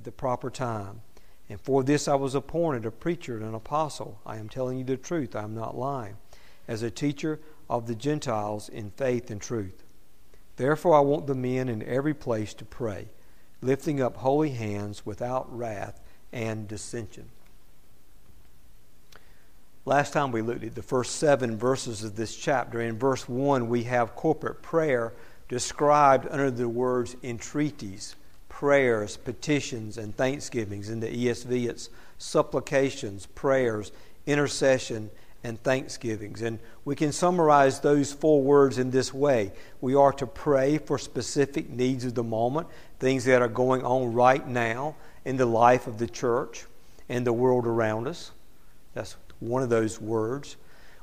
at the proper time. And for this I was appointed a preacher and an apostle. I am telling you the truth, I am not lying, as a teacher of the Gentiles in faith and truth. Therefore I want the men in every place to pray, lifting up holy hands without wrath and dissension. Last time we looked at the first seven verses of this chapter. In verse 1, we have corporate prayer described under the words entreaties prayers, petitions, and thanksgivings. In the ESV, it's supplications, prayers, intercession, and thanksgivings. And we can summarize those four words in this way we are to pray for specific needs of the moment, things that are going on right now in the life of the church and the world around us. That's one of those words.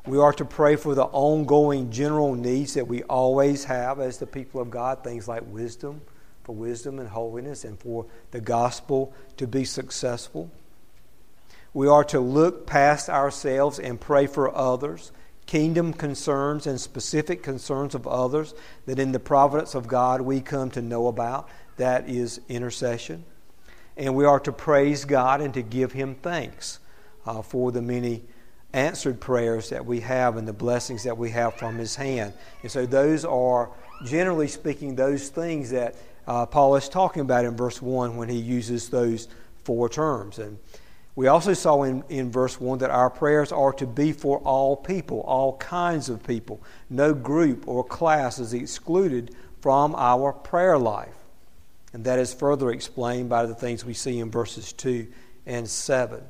We are to pray for the ongoing general needs that we always have as the people of God, things like wisdom for wisdom and holiness and for the gospel to be successful. We are to look past ourselves and pray for others, kingdom concerns and specific concerns of others that in the providence of God we come to know about. That is intercession. And we are to praise God and to give Him thanks uh, for the many answered prayers that we have and the blessings that we have from His hand. And so, those are, generally speaking, those things that uh, Paul is talking about in verse 1 when he uses those four terms. And we also saw in, in verse 1 that our prayers are to be for all people, all kinds of people. No group or class is excluded from our prayer life. And that is further explained by the things we see in verses 2 and 7.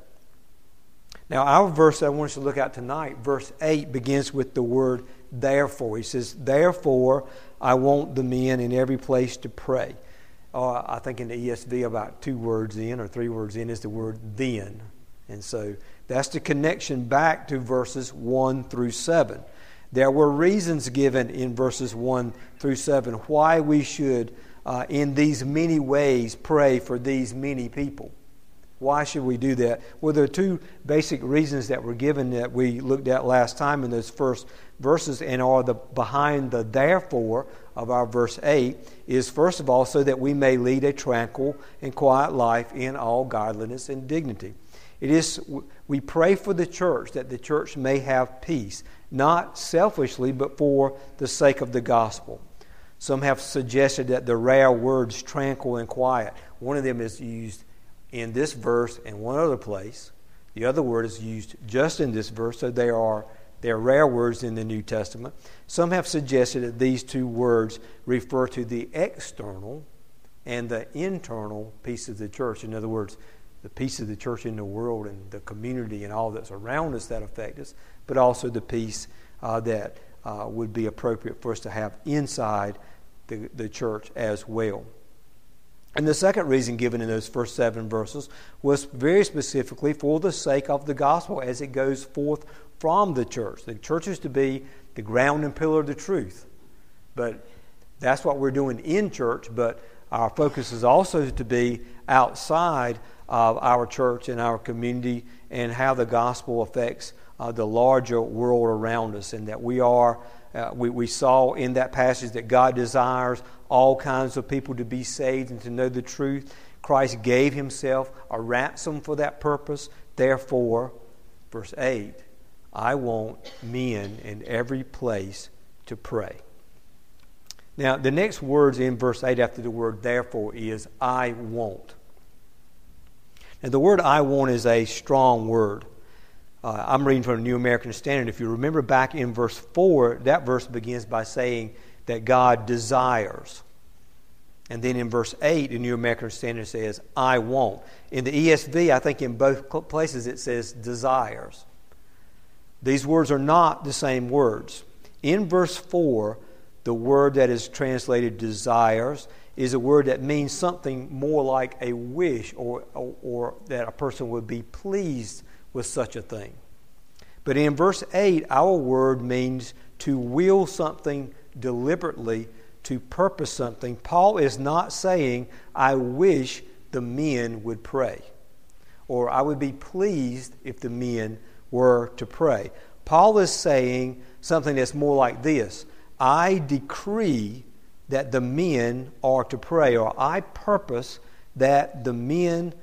Now, our verse I want us to look at tonight, verse 8, begins with the word therefore. He says, Therefore, I want the men in every place to pray. Uh, I think in the ESV, about two words in or three words in is the word then. And so that's the connection back to verses 1 through 7. There were reasons given in verses 1 through 7 why we should, uh, in these many ways, pray for these many people. Why should we do that? Well, there are two basic reasons that were given that we looked at last time in those first verses and are the behind the therefore of our verse 8 is first of all so that we may lead a tranquil and quiet life in all godliness and dignity. It is we pray for the church that the church may have peace, not selfishly but for the sake of the gospel. Some have suggested that the rare words tranquil and quiet, one of them is used in this verse and one other place. The other word is used just in this verse, so they are they're rare words in the New Testament. Some have suggested that these two words refer to the external and the internal peace of the church. In other words, the peace of the church in the world and the community and all that's around us that affect us, but also the peace uh, that uh, would be appropriate for us to have inside the, the church as well. And the second reason given in those first seven verses was very specifically for the sake of the gospel as it goes forth from the church. The church is to be the ground and pillar of the truth. But that's what we're doing in church, but our focus is also to be outside of our church and our community and how the gospel affects uh, the larger world around us, and that we are. Uh, we, we saw in that passage that God desires all kinds of people to be saved and to know the truth. Christ gave himself a ransom for that purpose. Therefore, verse 8, I want men in every place to pray. Now, the next words in verse 8 after the word therefore is I won't. And the word I want is a strong word. Uh, I'm reading from the New American Standard. If you remember back in verse 4, that verse begins by saying, that God desires. And then in verse 8, the New American Standard says, I won't. In the ESV, I think in both places it says desires. These words are not the same words. In verse 4, the word that is translated desires is a word that means something more like a wish or, or, or, that a person would be pleased with such a thing. But in verse 8, our word means to will something deliberately to purpose something. Paul is not saying, I wish the men would pray, or I would be pleased if the men were to pray. Paul is saying something that's more like this I decree that the men are to pray, or I purpose that the men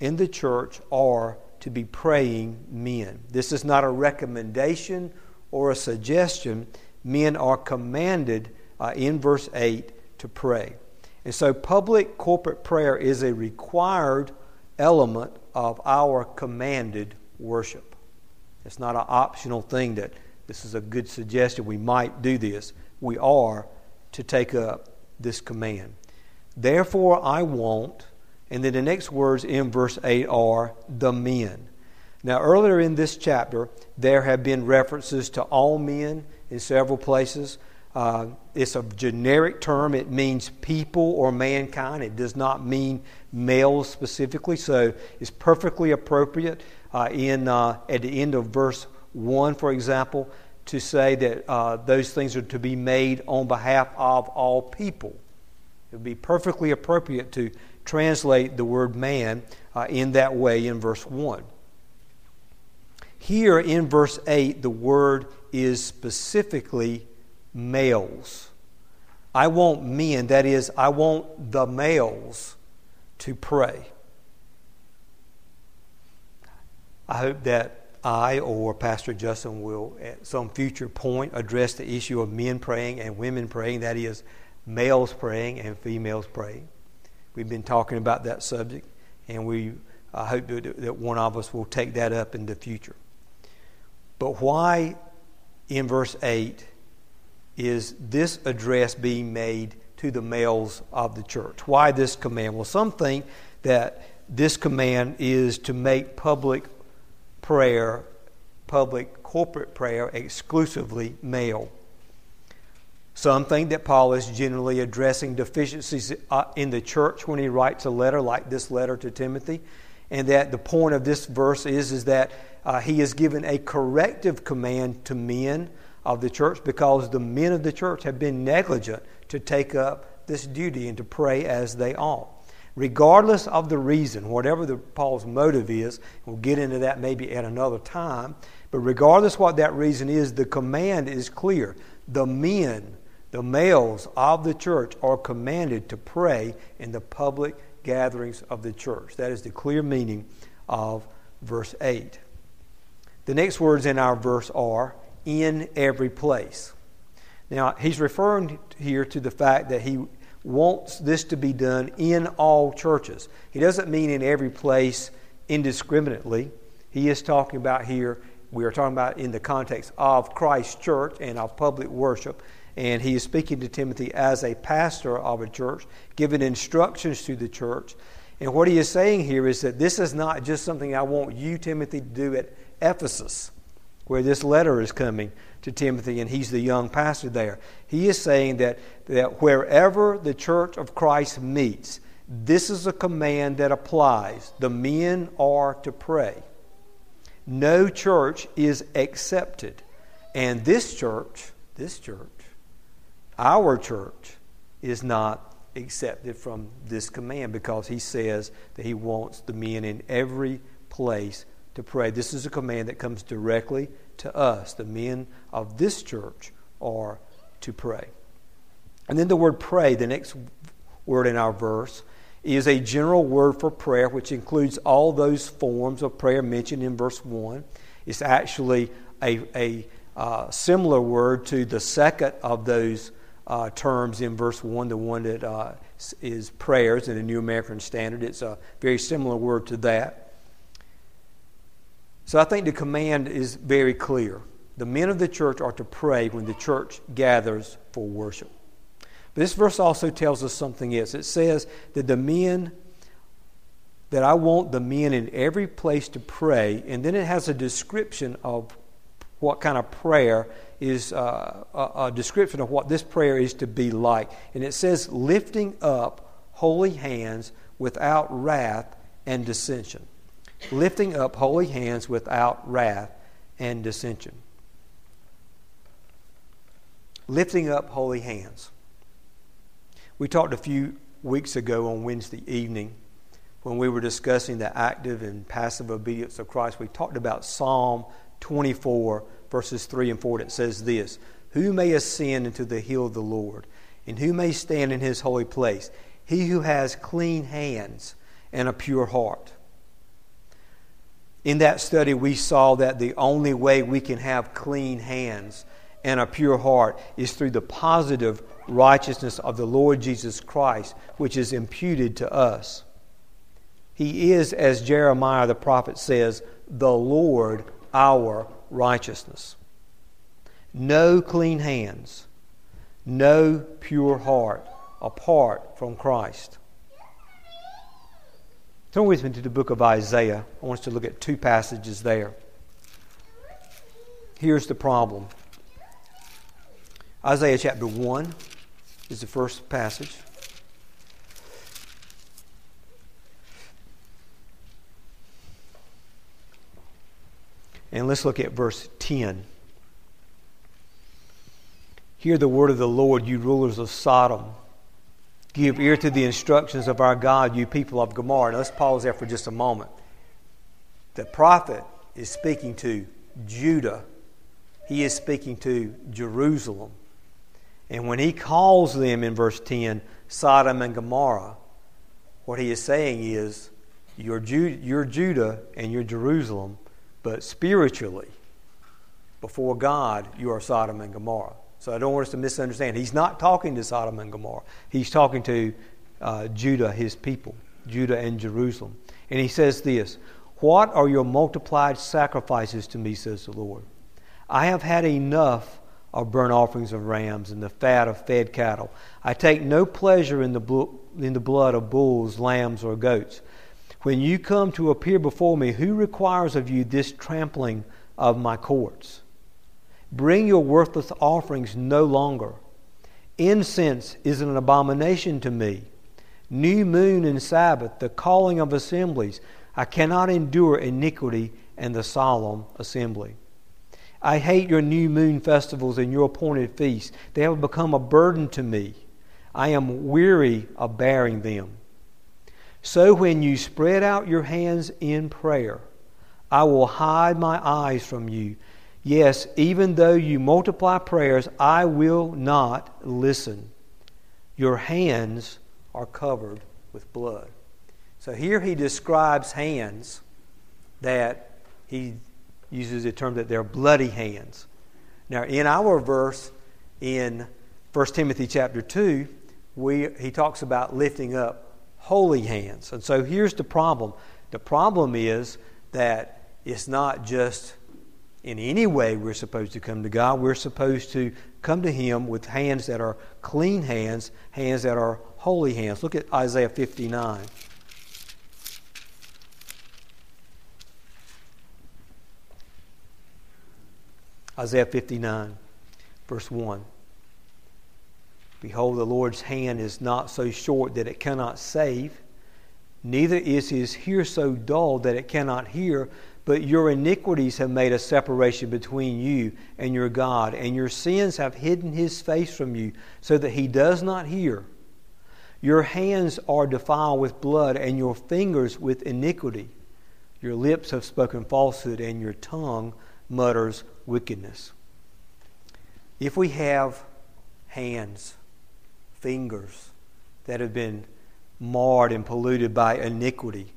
in the church are to be praying men. This is not a recommendation or a suggestion. Men are commanded uh, in verse 8 to pray. And so, public corporate prayer is a required element of our commanded worship. It's not an optional thing that this is a good suggestion, we might do this. We are to take up this command. Therefore, I won't. And then the next words in verse 8 are the men. Now, earlier in this chapter, there have been references to all men in several places. Uh, it's a generic term. It means people or mankind. It does not mean males specifically. So it's perfectly appropriate uh, in, uh, at the end of verse 1, for example, to say that uh, those things are to be made on behalf of all people. It would be perfectly appropriate to translate the word man uh, in that way in verse 1. Here in verse 8, the word is specifically males. I want men, that is, I want the males to pray. I hope that I or Pastor Justin will, at some future point, address the issue of men praying and women praying, that is, males praying and females praying. We've been talking about that subject, and we I hope that one of us will take that up in the future. But why, in verse 8, is this address being made to the males of the church? Why this command? Well, some think that this command is to make public prayer, public corporate prayer, exclusively male. Some think that Paul is generally addressing deficiencies uh, in the church when he writes a letter like this letter to Timothy, and that the point of this verse is, is that uh, he has given a corrective command to men of the church because the men of the church have been negligent to take up this duty and to pray as they ought. Regardless of the reason, whatever the, Paul's motive is, we'll get into that maybe at another time, but regardless what that reason is, the command is clear. The men, the males of the church, are commanded to pray in the public gatherings of the church. That is the clear meaning of verse 8. The next words in our verse are in every place. Now, he's referring here to the fact that he wants this to be done in all churches. He doesn't mean in every place indiscriminately. He is talking about here, we are talking about in the context of Christ's church and of public worship. And he is speaking to Timothy as a pastor of a church, giving instructions to the church. And what he is saying here is that this is not just something I want you, Timothy, to do at Ephesus where this letter is coming to Timothy, and he's the young pastor there. He is saying that, that wherever the church of Christ meets, this is a command that applies. The men are to pray. No church is accepted. And this church, this church, our church, is not accepted from this command because he says that he wants the men in every place to pray. This is a command that comes directly to us. The men of this church are to pray. And then the word pray, the next word in our verse, is a general word for prayer, which includes all those forms of prayer mentioned in verse 1. It's actually a, a uh, similar word to the second of those uh, terms in verse 1, the one that uh, is prayers in the New American Standard. It's a very similar word to that. So I think the command is very clear. The men of the church are to pray when the church gathers for worship. But this verse also tells us something else. It says that the men, that I want the men in every place to pray, and then it has a description of what kind of prayer is uh, a, a description of what this prayer is to be like. And it says, lifting up holy hands without wrath and dissension lifting up holy hands without wrath and dissension. Lifting up holy hands. We talked a few weeks ago on Wednesday evening when we were discussing the active and passive obedience of Christ. We talked about Psalm 24, verses 3 and 4, it says this Who may ascend into the hill of the Lord, and who may stand in his holy place? he who has clean hands and a pure heart. In that study, we saw that the only way we can have clean hands and a pure heart is through the positive righteousness of the Lord Jesus Christ, which is imputed to us. He is, as Jeremiah the prophet says, the Lord our righteousness. No clean hands, no pure heart apart from Christ. Turn with me to the book of Isaiah. I want us to look at two passages there. Here's the problem Isaiah chapter 1 is the first passage. And let's look at verse 10. Hear the word of the Lord, you rulers of Sodom. Give ear to the instructions of our God, you people of Gomorrah. Now let's pause there for just a moment. The prophet is speaking to Judah, he is speaking to Jerusalem. And when he calls them in verse 10 Sodom and Gomorrah, what he is saying is, you're Judah and you're Jerusalem, but spiritually, before God, you are Sodom and Gomorrah. So I don't want us to misunderstand. He's not talking to Sodom and Gomorrah, he's talking to uh, Judah, his people, Judah and Jerusalem. And he says this What are your multiplied sacrifices to me, says the Lord? I have had enough of burnt offerings of rams and the fat of fed cattle. I take no pleasure in the, in the blood of bulls, lambs, or goats. When you come to appear before me, who requires of you this trampling of my courts? Bring your worthless offerings no longer. Incense is an abomination to me. New moon and Sabbath, the calling of assemblies. I cannot endure iniquity and the solemn assembly. I hate your new moon festivals and your appointed feasts. They have become a burden to me. I am weary of bearing them. So when you spread out your hands in prayer, I will hide my eyes from you. Yes, even though you multiply prayers, I will not listen. Your hands are covered with blood. So here he describes hands that he uses the term that they're bloody hands. Now, in our verse in 1 Timothy chapter 2, we, he talks about lifting up holy hands. And so here's the problem the problem is that it's not just in any way we're supposed to come to God. We're supposed to come to Him with hands that are clean hands, hands that are holy hands. Look at Isaiah 59. Isaiah 59, verse 1. Behold, the Lord's hand is not so short that it cannot save, neither is his ear so dull that it cannot hear. But your iniquities have made a separation between you and your God, and your sins have hidden his face from you, so that he does not hear. Your hands are defiled with blood, and your fingers with iniquity. Your lips have spoken falsehood, and your tongue mutters wickedness. If we have hands, fingers that have been marred and polluted by iniquity,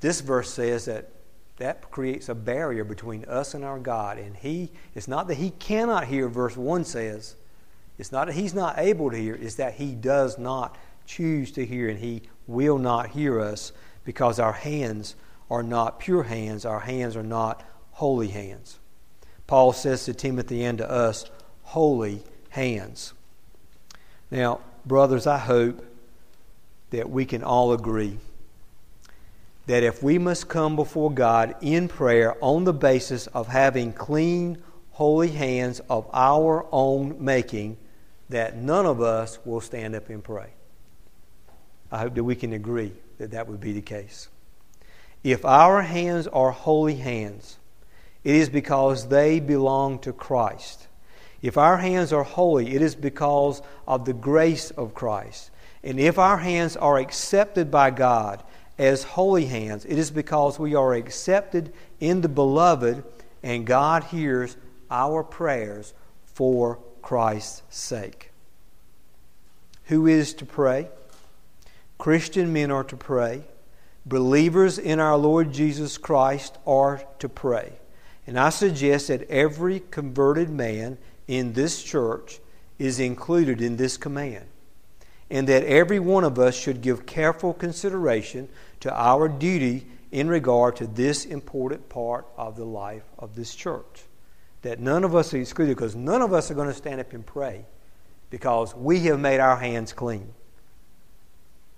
this verse says that that creates a barrier between us and our God. And He, it's not that He cannot hear, verse 1 says. It's not that He's not able to hear, it's that He does not choose to hear, and He will not hear us because our hands are not pure hands, our hands are not holy hands. Paul says to Timothy and to us, holy hands. Now, brothers, I hope that we can all agree that if we must come before God in prayer on the basis of having clean, holy hands of our own making, that none of us will stand up and pray. I hope that we can agree that that would be the case. If our hands are holy hands, it is because they belong to Christ. If our hands are holy, it is because of the grace of Christ. And if our hands are accepted by God as holy hands, it is because we are accepted in the beloved and God hears our prayers for Christ's sake. Who is to pray? Christian men are to pray. Believers in our Lord Jesus Christ are to pray. And I suggest that every converted man in this church is included in this command. And that every one of us should give careful consideration to our duty in regard to this important part of the life of this church. That none of us are excluded because none of us are going to stand up and pray because we have made our hands clean.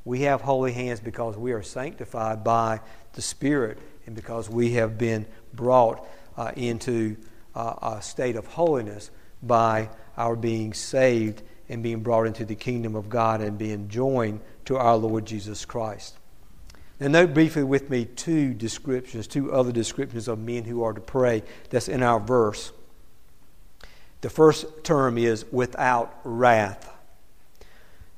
We have holy hands because we are sanctified by the Spirit and because we have been brought uh, into uh, a state of holiness by our being saved and being brought into the kingdom of God and being joined to our Lord Jesus Christ. Now, note briefly with me two descriptions, two other descriptions of men who are to pray that's in our verse. The first term is without wrath.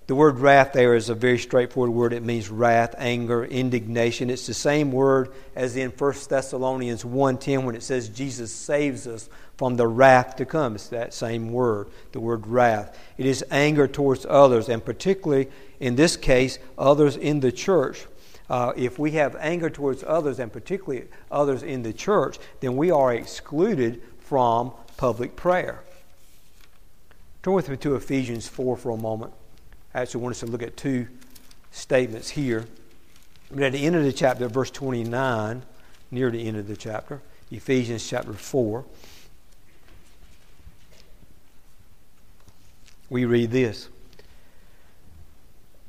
The word wrath there is a very straightforward word. It means wrath, anger, indignation. It's the same word as in 1 Thessalonians 1.10 when it says Jesus saves us from the wrath to come. It's that same word, the word wrath. It is anger towards others, and particularly in this case, others in the church. Uh, if we have anger towards others, and particularly others in the church, then we are excluded from public prayer. Turn with me to Ephesians 4 for a moment. I actually want us to look at two statements here. But at the end of the chapter, verse 29, near the end of the chapter, Ephesians chapter 4, we read this.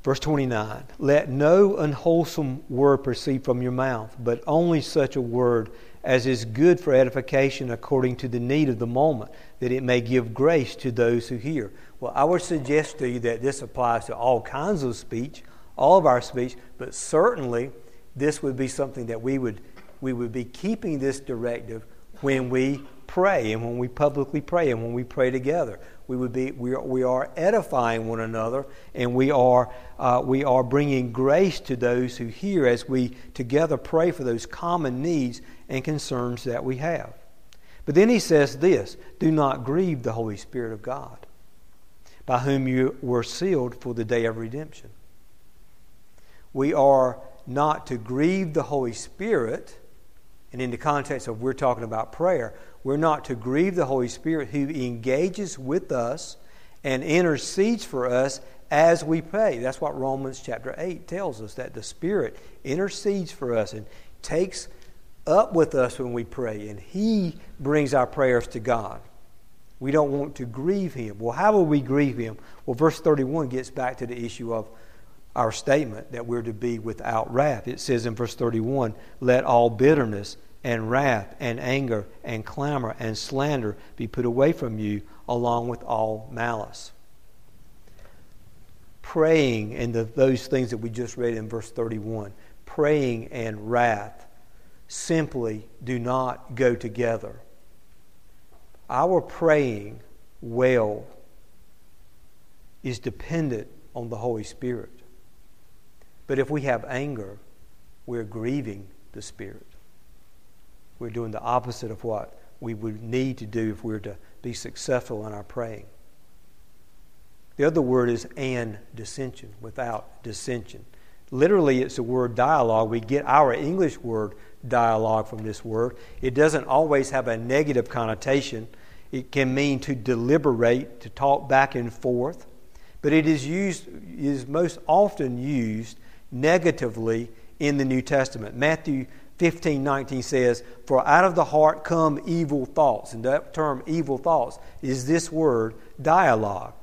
Verse 29 Let no unwholesome word proceed from your mouth, but only such a word as is good for edification according to the need of the moment, that it may give grace to those who hear. Well, I would suggest to you that this applies to all kinds of speech, all of our speech, but certainly this would be something that we would, we would be keeping this directive when we pray and when we publicly pray and when we pray together. We, would be, we, are, we are edifying one another and we are, uh, we are bringing grace to those who hear as we together pray for those common needs and concerns that we have. But then he says this do not grieve the Holy Spirit of God by whom you were sealed for the day of redemption. We are not to grieve the Holy Spirit, and in the context of we're talking about prayer, we're not to grieve the Holy Spirit who engages with us and intercedes for us as we pray. That's what Romans chapter 8 tells us that the Spirit intercedes for us and takes up with us when we pray, and He brings our prayers to God. We don't want to grieve him. Well, how will we grieve him? Well, verse 31 gets back to the issue of our statement that we're to be without wrath. It says in verse 31 Let all bitterness and wrath and anger and clamor and slander be put away from you, along with all malice. Praying and the, those things that we just read in verse 31, praying and wrath simply do not go together our praying well is dependent on the Holy Spirit. But if we have anger, we're grieving the Spirit. We're doing the opposite of what we would need to do if we were to be successful in our praying. The other word is and dissension, without dissension. Literally, it's the word dialogue. We get our English word dialogue from this word. It doesn't always have a negative connotation. It can mean to deliberate, to talk back and forth, but it is used is most often used negatively in the New Testament. Matthew 15, 19 says, For out of the heart come evil thoughts. And that term evil thoughts is this word dialogue.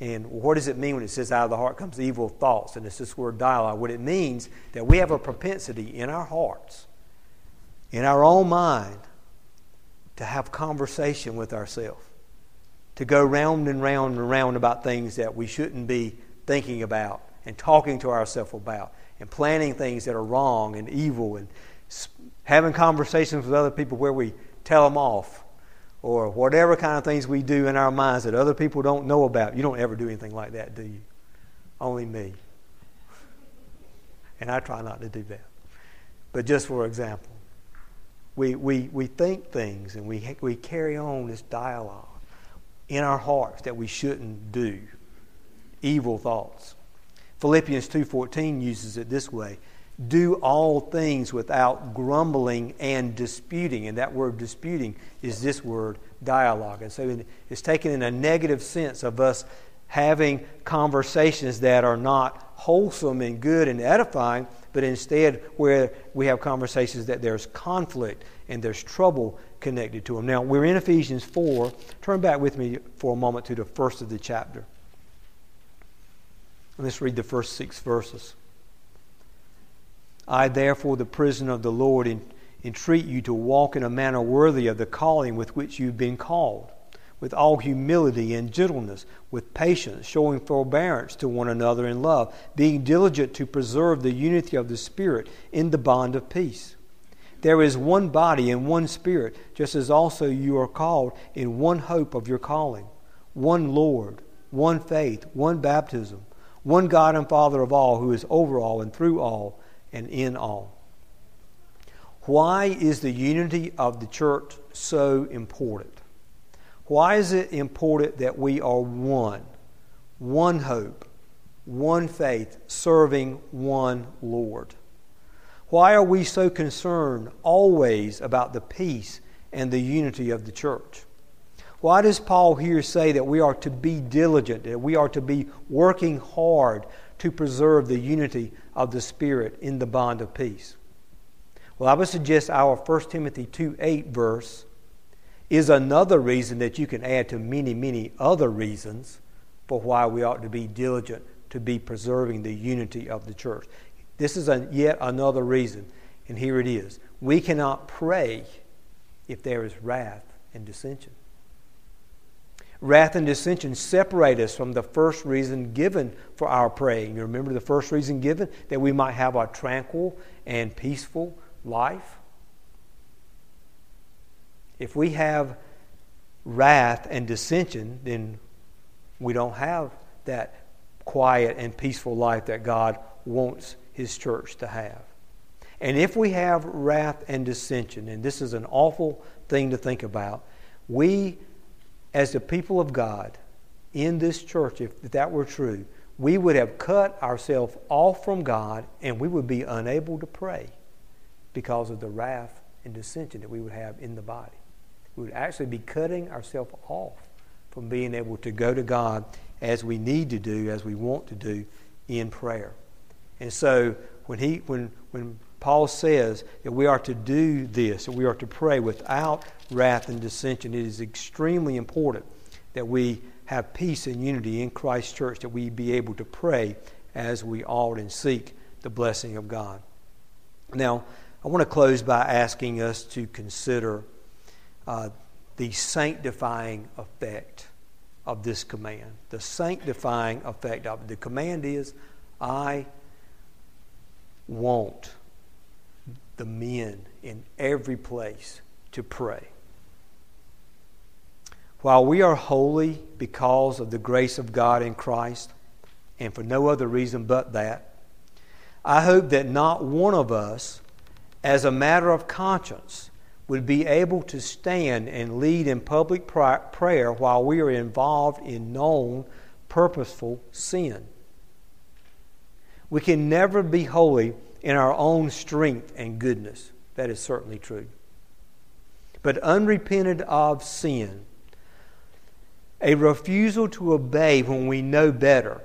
And what does it mean when it says out of the heart comes evil thoughts? And it's this word dialogue. What it means that we have a propensity in our hearts, in our own mind, to have conversation with ourselves, to go round and round and round about things that we shouldn't be thinking about and talking to ourselves about and planning things that are wrong and evil and having conversations with other people where we tell them off or whatever kind of things we do in our minds that other people don't know about. You don't ever do anything like that, do you? Only me. And I try not to do that. But just for example, we, we, we think things and we, we carry on this dialogue in our hearts that we shouldn't do. Evil thoughts. Philippians 2:14 uses it this way: do all things without grumbling and disputing. And that word disputing is this word dialogue. And so it's taken in a negative sense of us having conversations that are not wholesome and good and edifying, but instead where we have conversations that there's conflict and there's trouble connected to them. Now, we're in Ephesians 4. Turn back with me for a moment to the first of the chapter. Let's read the first six verses. I, therefore, the prisoner of the Lord, entreat you to walk in a manner worthy of the calling with which you've been called, with all humility and gentleness, with patience, showing forbearance to one another in love, being diligent to preserve the unity of the Spirit in the bond of peace. There is one body and one Spirit, just as also you are called in one hope of your calling, one Lord, one faith, one baptism, one God and Father of all, who is over all and through all and in all. Why is the unity of the church so important? Why is it important that we are one, one hope, one faith, serving one Lord? Why are we so concerned always about the peace and the unity of the church? Why does Paul here say that we are to be diligent, that we are to be working hard to preserve the unity of the Spirit in the bond of peace? Well, I would suggest our 1 Timothy 2 8 verse is another reason that you can add to many, many other reasons for why we ought to be diligent to be preserving the unity of the church. This is a, yet another reason, and here it is. We cannot pray if there is wrath and dissension. Wrath and dissension separate us from the first reason given for our praying. You remember the first reason given? That we might have a tranquil and peaceful life. If we have wrath and dissension, then we don't have that quiet and peaceful life that God wants his church to have. And if we have wrath and dissension, and this is an awful thing to think about, we, as the people of God in this church, if that were true, we would have cut ourselves off from God and we would be unable to pray because of the wrath and dissension that we would have in the body. We would actually be cutting ourselves off from being able to go to God as we need to do, as we want to do in prayer. And so when, he, when, when Paul says that we are to do this, that we are to pray without wrath and dissension, it is extremely important that we have peace and unity in Christ's church, that we be able to pray as we ought and seek the blessing of God. Now, I want to close by asking us to consider uh, the sanctifying effect of this command. The sanctifying effect of it. The command is, I want the men in every place to pray. While we are holy because of the grace of God in Christ, and for no other reason but that, I hope that not one of us, as a matter of conscience, would be able to stand and lead in public prayer while we are involved in known, purposeful sin. We can never be holy in our own strength and goodness. That is certainly true. But unrepented of sin, a refusal to obey when we know better,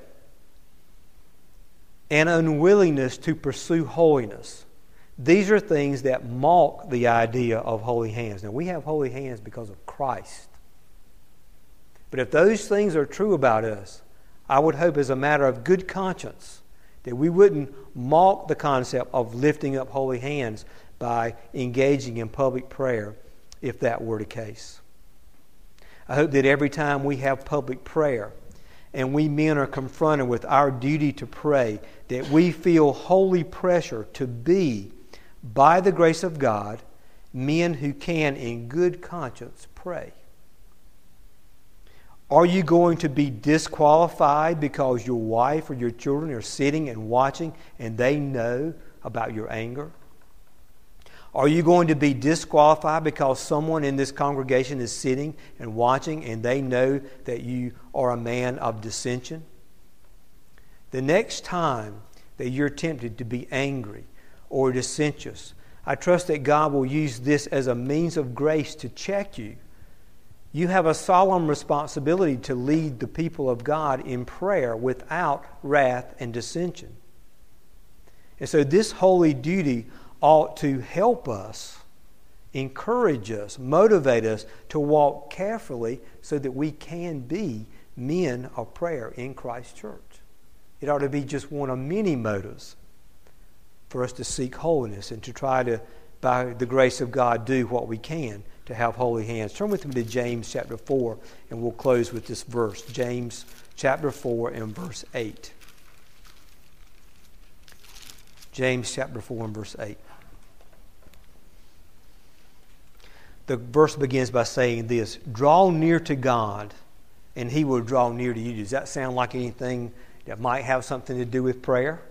an unwillingness to pursue holiness. These are things that mock the idea of holy hands. Now, we have holy hands because of Christ. But if those things are true about us, I would hope as a matter of good conscience that we wouldn't mock the concept of lifting up holy hands by engaging in public prayer if that were the case. I hope that every time we have public prayer and we men are confronted with our duty to pray, that we feel holy pressure to be, by the grace of God, men who can, in good conscience, pray. Are you going to be disqualified because your wife or your children are sitting and watching and they know about your anger? Are you going to be disqualified because someone in this congregation is sitting and watching and they know that you are a man of dissension? The next time that you're tempted to be angry or dissentious, I trust that God will use this as a means of grace to check you. You have a solemn responsibility to lead the people of God in prayer without wrath and dissension. And so, this holy duty ought to help us, encourage us, motivate us to walk carefully so that we can be men of prayer in Christ's church. It ought to be just one of many motives for us to seek holiness and to try to, by the grace of God, do what we can to have holy hands. Turn with me to James chapter 4, and we'll close with this verse. James chapter 4 and verse 8. James chapter 4 and verse 8. The verse begins by saying this Draw near to God, and he will draw near to you. Does that sound like anything that might have something to do with prayer?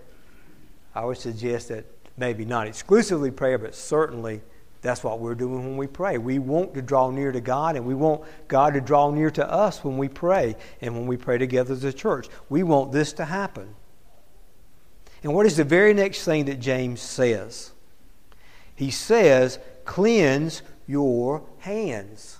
I would suggest that maybe not exclusively prayer, but certainly that's what we're doing when we pray. We want to draw near to God, and we want God to draw near to us when we pray and when we pray together as a church. We want this to happen. And what is the very next thing that James says? He says, Cleanse your hands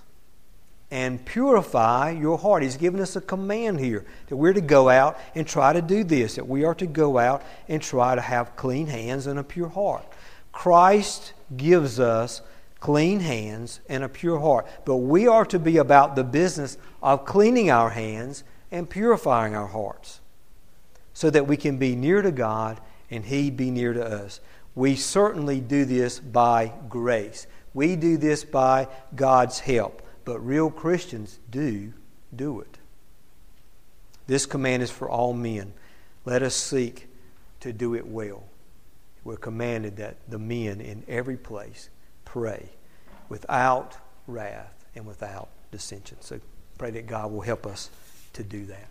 and purify your heart. He's given us a command here that we're to go out and try to do this, that we are to go out and try to have clean hands and a pure heart. Christ gives us clean hands and a pure heart, but we are to be about the business of cleaning our hands and purifying our hearts so that we can be near to God and He be near to us. We certainly do this by grace. We do this by God's help but real Christians do do it. This command is for all men. Let us seek to do it well. We're commanded that the men in every place pray without wrath and without dissension. So pray that God will help us to do that.